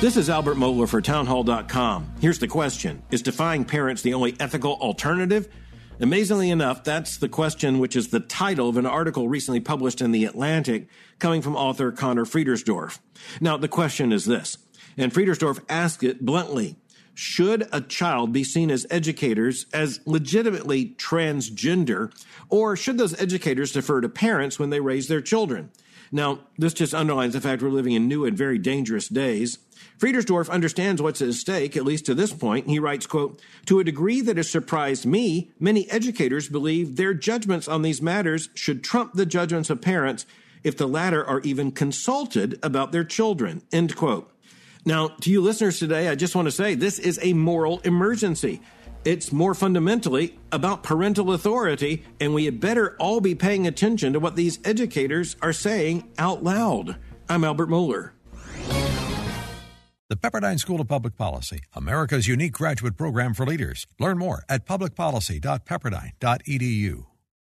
This is Albert Mohler for Townhall.com. Here's the question Is defying parents the only ethical alternative? Amazingly enough, that's the question which is the title of an article recently published in The Atlantic coming from author Conor Friedersdorf. Now, the question is this, and Friedersdorf asked it bluntly. Should a child be seen as educators as legitimately transgender, or should those educators defer to parents when they raise their children? Now, this just underlines the fact we're living in new and very dangerous days. Friedersdorf understands what's at stake, at least to this point. He writes, quote, To a degree that has surprised me, many educators believe their judgments on these matters should trump the judgments of parents if the latter are even consulted about their children, end quote. Now, to you listeners today, I just want to say this is a moral emergency. It's more fundamentally about parental authority, and we had better all be paying attention to what these educators are saying out loud. I'm Albert Mohler. The Pepperdine School of Public Policy, America's unique graduate program for leaders. Learn more at publicpolicy.pepperdine.edu.